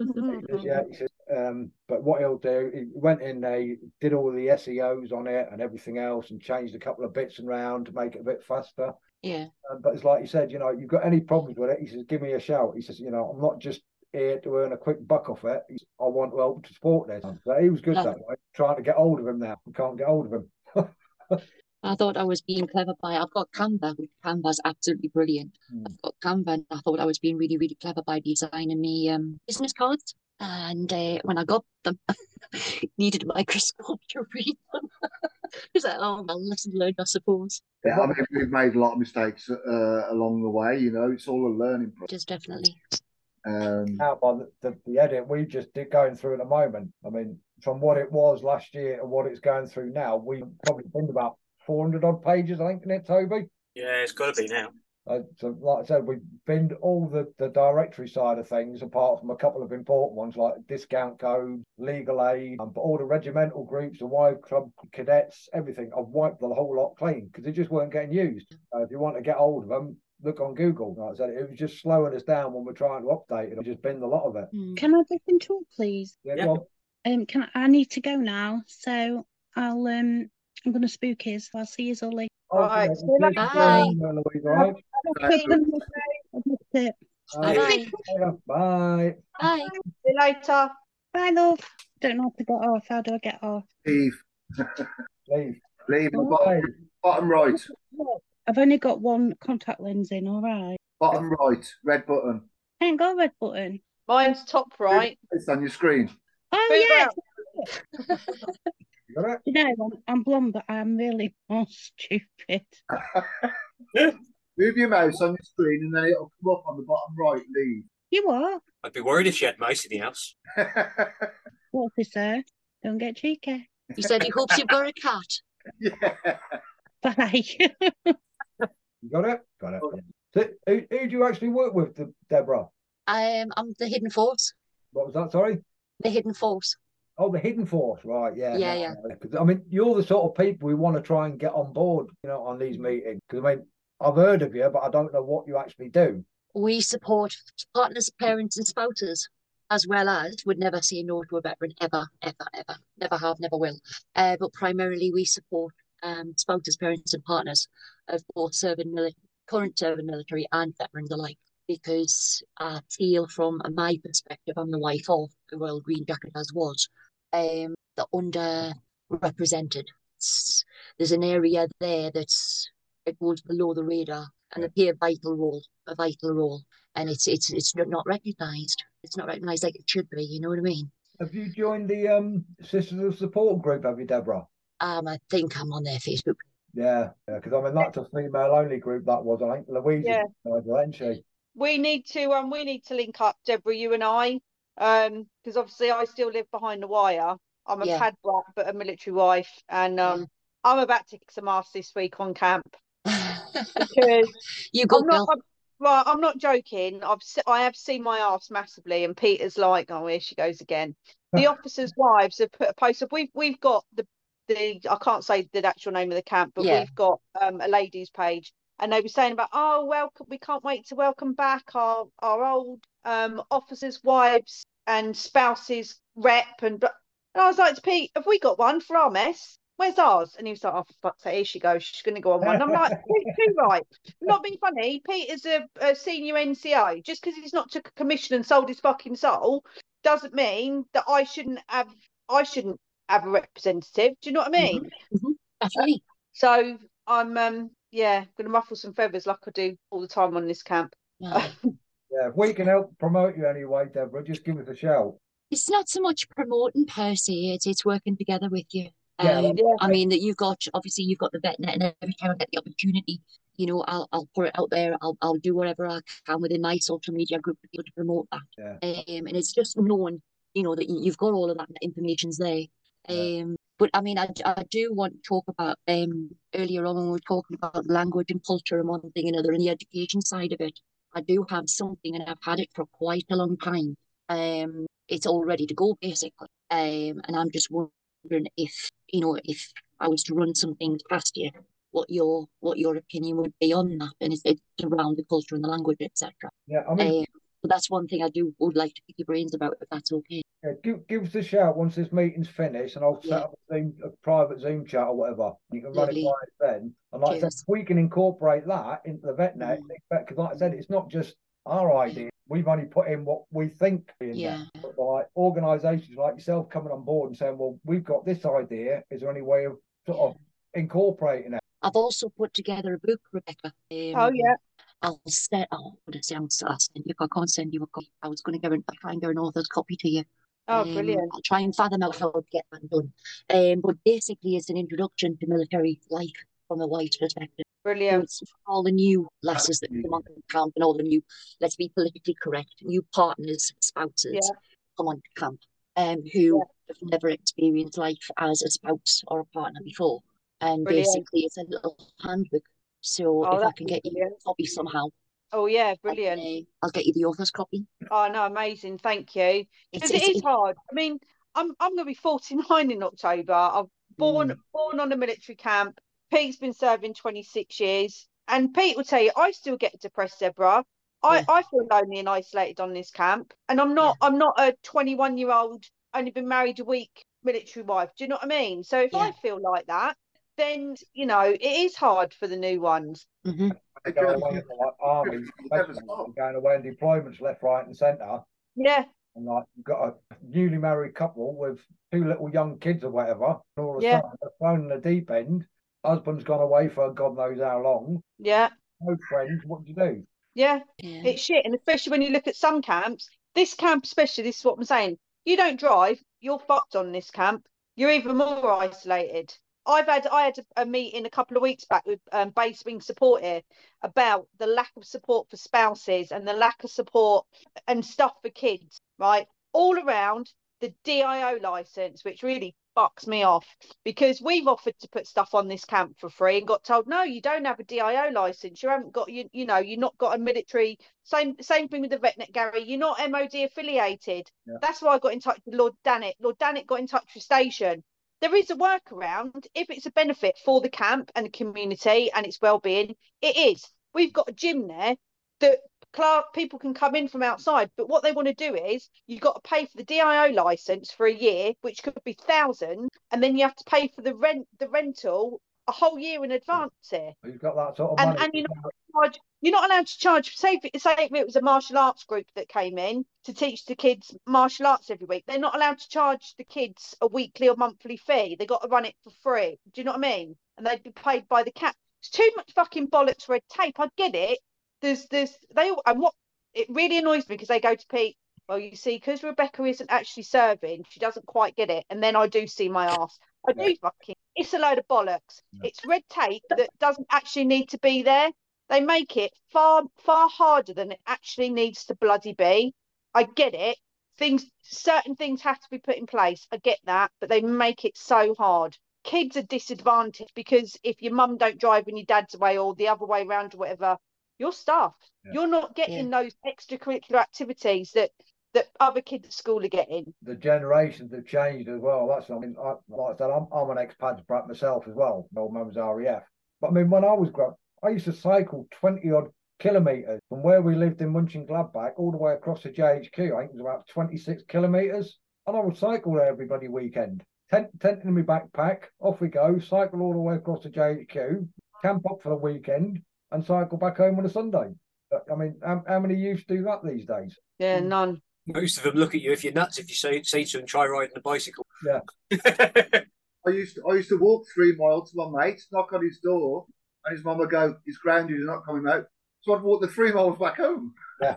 He says, yeah, he says, um, but what he'll do, he went in there, he did all the SEOs on it and everything else, and changed a couple of bits around to make it a bit faster. Yeah. Um, but it's like you said, you know, you've got any problems with it, he says, give me a shout. He says, you know, I'm not just here to earn a quick buck off it. I want to help to support this. So he was good Love that way. Trying to get hold of him now, we can't get hold of him. I thought I was being clever by I've got Canva, which Canva's absolutely brilliant. Hmm. I've got Canva and I thought I was being really, really clever by designing me um business cards. And uh, when I got them, needed a microscope to read them. It's like, oh well, lesson learned, I suppose. Yeah, I mean, we've made a lot of mistakes uh, along the way. You know, it's all a learning process. Just definitely. Um, Now by the, the, the edit we just did going through at the moment. I mean, from what it was last year and what it's going through now, we've probably been about 400 odd pages, I think, in it, Toby. Yeah, it's got to be now. Uh, so, like I said, we've binned all the, the directory side of things, apart from a couple of important ones like discount codes, legal aid, um, but all the regimental groups, the wife club, cadets, everything. I've wiped the whole lot clean because they just weren't getting used. Uh, if you want to get hold of them, look on Google. Like I said, it was just slowing us down when we're trying to update it. We just binned a lot of it. Hmm. Can I dip into it, please? Yeah, Yeah. go on. Um, can I, I need to go now, so I'll um, I'm gonna spook his. I'll see you all later. Right, Okay, see you thank later. very much, Louise, all right? Right. Bye, All right. Bye. Bye. See you later. love. Don't know how to get off. How do I get off? leave, Leave. leave the bottom, bottom right, I've only got one contact lens in. All right. bottom right, red button. I ain't got a red button. Mine's top right. It's on your screen. Oh Move yeah. You got it? You know, I'm, I'm blonde, but I'm really more stupid. Move your mouse on your screen, and then it'll come up on the bottom right. Leave. You what? I'd be worried if she had mice in the house. What's this, sir? Don't get cheeky. He said he hopes you've got a cat. yeah. Bye. You got it? Got it. So, who, who do you actually work with, De- Deborah? Um, I'm the hidden force. What was that? Sorry? The hidden force. Oh, the hidden force, right? Yeah, Yeah, yeah. I mean, you're the sort of people we want to try and get on board, you know, on these meetings. Because I mean, I've heard of you, but I don't know what you actually do. We support partners, parents, and spouses, as well as would never say no to a veteran ever, ever, ever. Never have, never will. Uh, but primarily, we support um, spouses, parents, and partners of both serving mili- current serving military and veterans alike. Because I feel, from my perspective, I'm the wife of the Royal Green Jacket as was, um, the underrepresented. It's- There's an area there that's it goes below the radar and they play a vital role, a vital role, and it's it's it's not, not recognised. It's not recognised like it should be. You know what I mean? Have you joined the um Sisters of Support group? Have you, Deborah? Um, I think I'm on their Facebook. Yeah, yeah. Because I mean, that's a female-only group. That was, I think, Louise, Yeah. isn't she? We need to um we need to link up, Deborah, you and I. Um, because obviously I still live behind the wire. I'm a Yeah. pad brat, but a military wife, and um I'm about to kick some ass this week on camp because you go, I'm not. I'm, Right, I'm not joking. I've se- I have seen my ass massively, and Peter's like, "Oh, here she goes again." The officers' wives have put a post up. We've we've got the the I can't say the actual name of the camp, but Yeah. we've got um a ladies' page, and they were saying about, "Oh, welcome. We can't wait to welcome back our our old um officers' wives and spouses rep." And, and I was like to Pete, "Have we got one for our mess?" Where's ours? And he was like, oh, for fuck's sake, here she goes. She's going to go on one. And I'm like, too, too right. Not being funny. Peter's a, a senior NCO. Just because he's not took a commission and sold his fucking soul doesn't mean that I shouldn't have. I shouldn't have a representative. Do you know what I mean? Definitely. So I'm, um, yeah, going to ruffle some feathers like I do all the time on this camp. Yeah. Yeah, if we can help promote you anyway, Deborah, just give us a shout. It's not so much promoting per se, it's, it's working together with you. Yeah, Um, Yeah. I mean that you've got obviously you've got the vet net, and every time I get the opportunity, you know, I'll I'll put it out there. I'll I'll do whatever I can within my social media group to be able to promote that. Yeah. Um, and it's just knowing, you know, that you- you've got all of that information's there. Yeah. Um, but I mean, I, I do want to talk about um earlier on when we were talking about language and culture and one thing and another and the education side of it. I do have something, and I've had it for quite a long time. Um, it's all ready to go basically. Um, and I'm just wondering if you know if I was to run some things past you, what your what your opinion would be on that, and it's, it's around the culture and the language, etc. Yeah, I mean, Um, but that's one thing I do would like to pick your brains about, if that's okay. Yeah, give, give us a shout once this meeting's finished, and I'll set Yeah. up a, Zoom, a private Zoom chat or whatever. You can run it by then. And like I said, we can incorporate that into the VetNet, Mm. because like I said, it's not just our idea. We've only put in what we think. In there. Yeah. But like organisations like yourself coming on board and saying, "Well, we've got this idea. Is there any way of sort of incorporating it?" I've also put together a book, Rebecca. Um, Oh, yeah. I'll set. Oh, what did I say? I'll, I'll send you. I can't send you a copy. I was going to go and try and get an author's copy to you. Oh, Um, brilliant. I'll try and fathom out how to get that done. Um, but basically, it's an introduction to military life from a white perspective. So Brilliant. it's all the new lasses that come on to camp and all the new, let's be politically correct, new partners, spouses Yeah. come on to camp, um, who have never experienced life as a spouse or a partner before. And Brilliant. basically, it's a little handbook. So Oh, if I can be get you brilliant. a copy somehow, Oh, yeah. Brilliant. uh, I'll get you the author's copy. Oh, no, amazing. Thank you. Because it's, hard. I mean, I'm I'm going to be 49 in October. I've born Mm. born on a military camp. Pete's been serving 26 years. And Pete will tell you, I still get depressed, Deborah. I, Yeah. I feel lonely and isolated on this camp. And I'm not I'm not a 21 year old, only been married a week military wife. Do you know what I mean? So if I feel like that, then you know, it is hard for the new ones. Mhm. They go away for like army, Never specialists, stop. going away on deployments left, right, and centre. Yeah, And like you've got a newly married couple with two little young kids or whatever, and all of a Yeah. sudden they're thrown in the deep end. Husband's gone away for God knows how long. yeah, No friends. What do you do? yeah. yeah. It's shit. And especially when you look at some camps, this camp, especially, this is what I'm saying. You don't drive, you're fucked on this camp. You're even more isolated. I've had I had a, meeting a couple of weeks back with um, base wing support here about the lack of support for spouses and the lack of support and stuff for kids, right? All around the DIO license, which really fucks me off because we've offered to put stuff on this camp for free and got told no, you don't have a DIO license. You haven't got you you know you're not got a military. Same same thing with the VetNet, Gary. You're not MOD affiliated. Yeah. That's why I got in touch with Lord Dannatt. Lord Dannatt got in touch with Station. There is a workaround if it's a benefit for the camp and the community and its well-being. It is. We've got a gym there that Clark people can come in from outside, but what they want to do is you've got to pay for the DIO license for a year, which could be thousands, and then you have to pay for the rent the rental a whole year in advance here. Who's got that sort of And and you're not charge, you're not allowed to charge. Say if, it- say if it was a martial arts group that came in to teach the kids martial arts every week, they're not allowed to charge the kids a weekly or monthly fee. They've got to run it for free. Do you know what I mean? And they'd be paid by the cap. It's too much fucking bollocks red tape. I get it. There's there's they all and what it really annoys me because they go to Pete. Well, you see, because Rebecca isn't actually serving, she doesn't quite get it. And then I do see my ass. I do Yeah. fucking. It's a load of bollocks. Yeah. It's red tape that doesn't actually need to be there. They make it far far harder than it actually needs to bloody be. I get it. Things certain things have to be put in place. I get that, but they make it so hard. Kids are disadvantaged because if your mum don't drive and your dad's away or the other way around or whatever, you're stuffed. Yeah. You're not getting those extracurricular activities that that other kids at school are getting. the generations have changed as well. That's I mean, I, like I said, I'm, I'm an ex-Pads brat myself as well. My old mum was RAF, but I mean, when I was growing, I used to cycle twenty odd kilometres from where we lived in Munchen Gladbach all the way across to JHQ. I think it was about twenty six kilometres, and I would cycle there every bloody weekend. Tent, tent in my backpack, off we go, cycle all the way across to JHQ, camp up for the weekend, and cycle back home on a Sunday. I mean, how, how many youths do that these days? Yeah, Mm. none. Most of them look at you if you're nuts if you say, say to them, try riding a bicycle. Yeah. I used to I used to walk three miles to my mate, knock on his door, and his mum would go, "He's grounded, he's not coming out." So I'd walk the three miles back home. Yeah,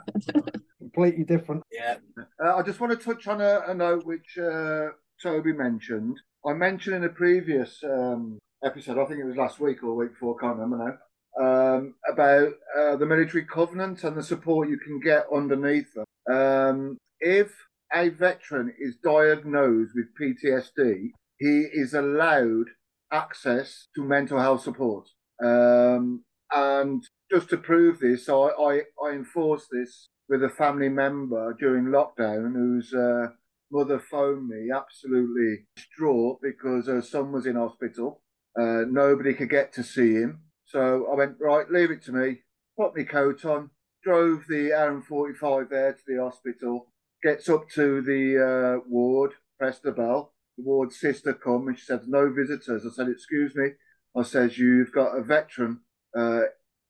completely different. yeah. Uh, I just want to touch on a, a note which uh, Toby mentioned. I mentioned in a previous um, episode, I think it was last week or week before, I can't remember now, um, about uh, the military covenant and the support you can get underneath them. Um, if a veteran is diagnosed with PTSD, he is allowed access to mental health support. Um, and just to prove this, I, I, I enforced this with a family member during lockdown whose uh, mother phoned me absolutely distraught because her son was in hospital. Uh, nobody could get to see him. So I went, right, leave it to me, put my coat on, drove the RM45 there to the hospital, gets up to the uh, ward, pressed the bell. The ward sister come and she said, no visitors. I said, excuse me. I says, you've got a veteran uh,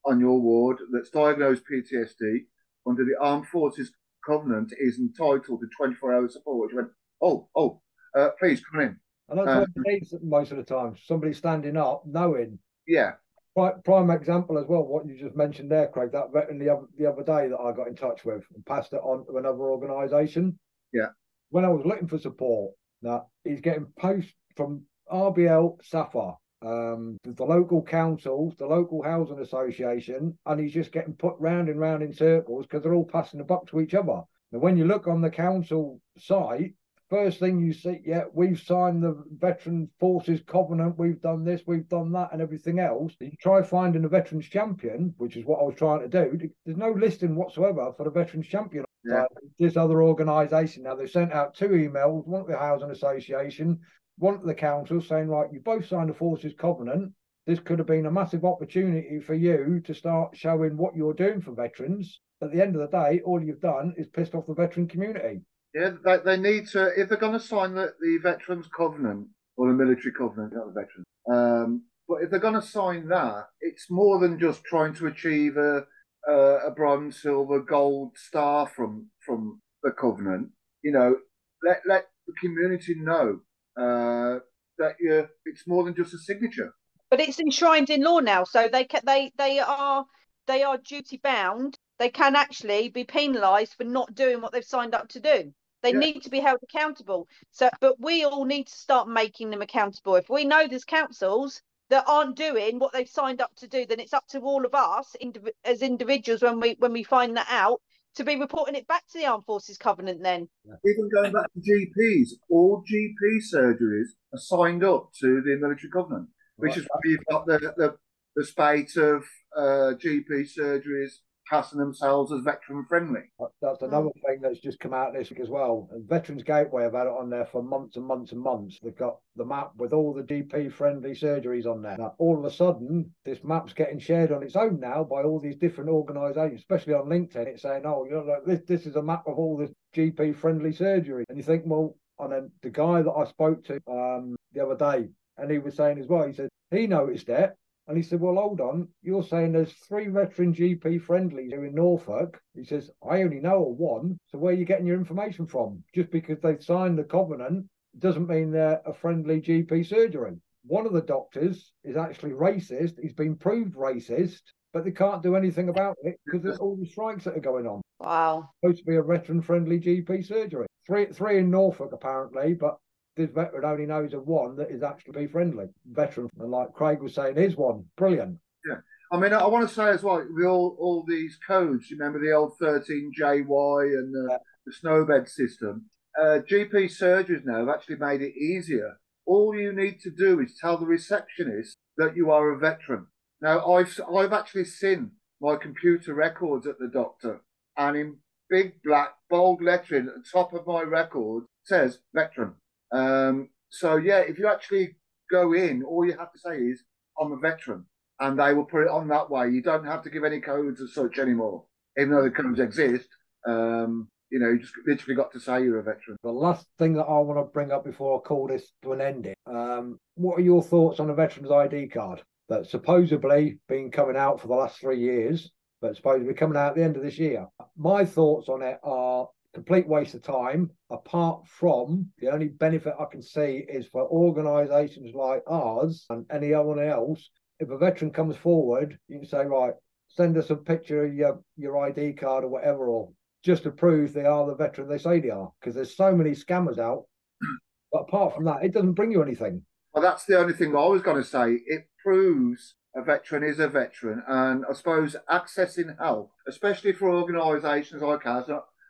on your ward that's diagnosed PTSD under the Armed Forces Covenant is entitled to 24 hour support. She went, oh, oh, uh, please come in. And that's Um, what it needs most of the time. Somebody standing up, knowing. Yeah, Prime, prime example as well, what you just mentioned there, Craig, that veteran the other, the other day that I got in touch with and passed it on to another organisation. Yeah. When I was looking for support, that he's getting posts from RBL SSAFA, um, the, the local councils, the local housing association, and he's just getting put round and round in circles because they're all passing the buck to each other. And when you look on the council site, first thing you see, yeah, we've signed the Veteran Forces Covenant, we've done this, we've done that, and everything else. You try finding a Veterans Champion, which is what I was trying to do. There's no listing whatsoever for the Veterans Champion. Yeah. Like this other organisation now, they've sent out two emails, one to the Housing Association, one to the council, saying, right, you both signed the Forces Covenant. This could have been a massive opportunity for you to start showing what you're doing for veterans. At the end of the day, all you've done is pissed off the veteran community. Yeah. They, they need to, if they're going to sign the, the Veterans Covenant or the Military Covenant, not the Veterans, um, but if they're going to sign that, it's more than just trying to achieve a, a, a bronze, silver, gold star from from the Covenant. You know, let let the community know uh, that you it's more than just a signature. But it's enshrined in law now, so they can they they are they are duty bound. They can actually be penalised for not doing what they've signed up to do. They Yeah. need to be held accountable. So, but we all need to start making them accountable. If we know there's councils that aren't doing what they've signed up to do, then it's up to all of us indiv- as individuals when we when we find that out to be reporting it back to the Armed Forces Covenant. Then Even going back to GPs, all GP surgeries are signed up to the military covenant, which Right. is why you've got the the, the spate of uh, GP surgeries passing themselves as veteran friendly. That's another thing that's just come out this week as well. And Veterans Gateway have had it on there for months and months and months. They've got the map with all the GP friendly surgeries on there. Now, all of a sudden, this map's getting shared on its own now by all these different organisations, especially on LinkedIn. It's saying, "Oh, you know, like, this this is a map of all the GP friendly surgery," and you think, well, and then the guy that I spoke to um the other day, and he was saying as well, he said he noticed it. And he said, Well, hold on. You're saying there's three veteran GP friendlies here in Norfolk. He says, I only know of one. So where are you getting your information from? Just because they've signed the covenant doesn't mean they're a friendly GP surgery. One of the doctors is actually racist. He's been proved racist, but they can't do anything about it because of all the strikes that are going on. wow, supposed to be a veteran friendly GP surgery. Three three in Norfolk apparently, but this veteran only knows of one that is actually friendly. Veteran, and like Craig was saying, is one. Brilliant. Yeah, I mean, I, want to say as well, with all, all these codes, you remember the old 13JY and the, Yeah. the SNOMED system? Uh, GP surgeries now have actually made it easier. All you need to do is tell the receptionist that you are a veteran. Now, I've I've actually seen my computer records at the doctor, and in big black bold lettering at the top of my record says veteran. Um, so yeah, if you actually go in, all you have to say is I'm a veteran, and they will put it on that way. You don't have to give any codes as such anymore, even though the codes exist. Um, you know, you just literally got to say you're a veteran. The last thing that I want to bring up before I call this to an ending, um, what are your thoughts on a veteran's ID card that's supposedly been coming out for the last three years, but supposedly be coming out at the end of this year? My thoughts on it are complete waste of time. Apart from the only benefit I can see is for organisations like ours and anyone else. If a veteran comes forward, you can say, right, send us a picture of your, your ID card or whatever, or just to prove they are the veteran they say they are. Because there's so many scammers out. But apart from that, it doesn't bring you anything. Well, that's the only thing I was going to say. It proves a veteran is a veteran, and I suppose accessing help, especially for organisations like ours,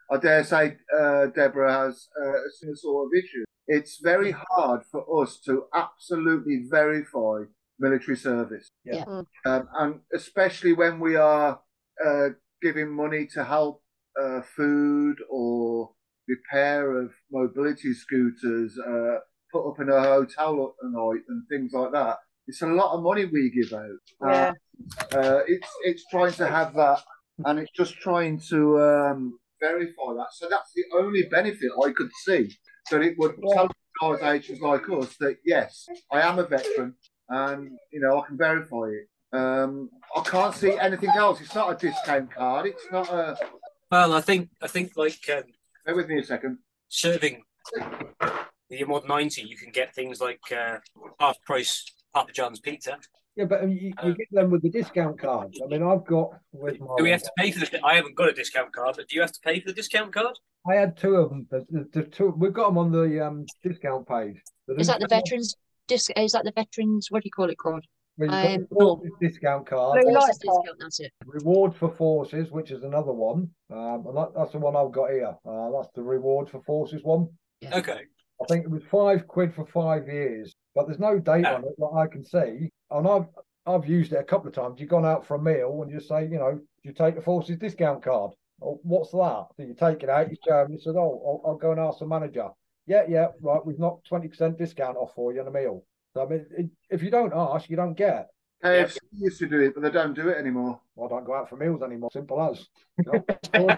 I dare say uh, Deborah has uh, a similar sort of issue. It's very hard for us to absolutely verify military service, Yeah. Mm. um, and especially when we are uh, giving money to help uh, food or repair of mobility scooters, uh, put up in a hotel at night and things like that. It's a lot of money we give out. Yeah. Uh, it's it's trying to have that, and it's just trying to um, verify that. So that's the only benefit I could see. That it would tell organisations like us that yes, I am a veteran, and you know I can verify it. Um, I can't see anything else. It's not a discount card. It's not a. Well, I think I think like um, Bear with me a second. serving the mod ninety, you can get things like uh, half price Papa John's pizza. Yeah, but um, you, you get them with the discount cards. I mean, I've got with my. Do we have to pay for the? I haven't got a discount card, but do you have to pay for the discount card? I had two of them. The, the, the two we've got them on the um, discount page. But Is that the veterans? Disc, is that the veterans? What do you call it called? Well, you've Um, the forces discount card, Blue light Forces discount, that's it. reward for forces, which is another one. Um, and that, that's the one I've got here. Uh, that's the reward for forces one. Okay. I think it was five quid for five years, but there's no date on it that I can see. And I've I've used it a couple of times. You've gone out for a meal and you say, you know, you take the forces discount card. Oh, what's that? So you take it out, you show him, you said, oh, I'll, I'll go and ask the manager. Yeah, yeah, right. We've knocked twenty percent discount off for you on a meal. So I mean, it, if you don't ask, you don't get. KFC used to do it, but they don't do it anymore. I don't go out for meals anymore. Simple as. You know?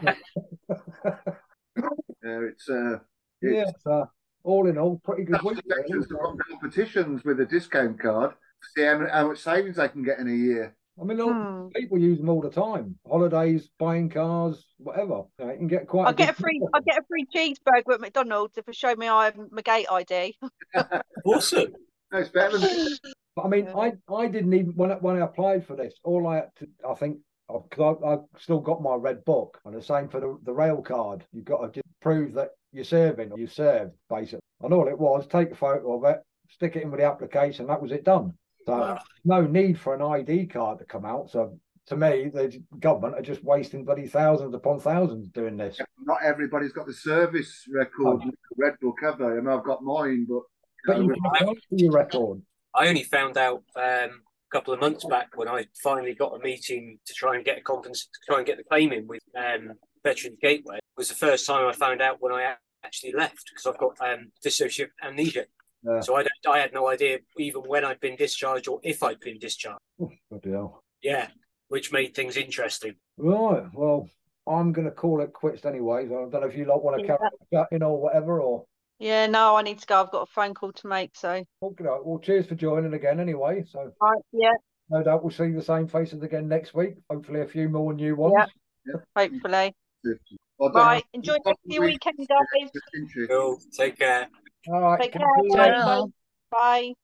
Yeah, it's uh, yeah. it's, So all in all, pretty good week. really. veterans that run competitions with a discount card to see how, how much savings they can get in a year. I mean, all- Hmm. people use them all the time. Holidays, buying cars, whatever. You, know, you can get quite. I get a free. I get a free cheeseburger at McDonald's if I show me I have my gate ID. Awesome. No, it's better than But I mean, Yeah. I I didn't even when I, when I applied for this. All I had to, I think, because I, I still got my red book, and the same for the, the rail card. You've got to just prove that you're serving or you served, basically. And all it was, take a photo of it, stick it in with the application. That was it done. So Wow. no need for an ID card to come out. So to me, the government are just wasting bloody thousands upon thousands doing this. not everybody's got the service record, Oh. red book, have they? I mean, I've got mine, but But you you know, can your record. I only found out um, a couple of months back when I finally got a meeting to try and get a compens- to try and get the claim in with um, Veterans Gateway. It was the first time I found out when I actually left because I've got um, dissociative amnesia. Yeah. So I don't, I had no idea even when I'd been discharged or if I'd been discharged. Oof, bloody hell. Yeah, which made things interesting. Right. Well, I'm going to call it quits anyway. I don't know if you lot want to Yeah. carry on chatting or whatever. Or Yeah, no, I need to go. I've got a phone call to make. So okay, well, cheers for joining again. Anyway, so right, yeah, no doubt we'll see the same faces again next week. Hopefully, a few more new ones. Yeah. hopefully. I Right, enjoy the your weekend, guys. Just into it. Cool. Take care. All right. Take care. Bye. Bye. Bye.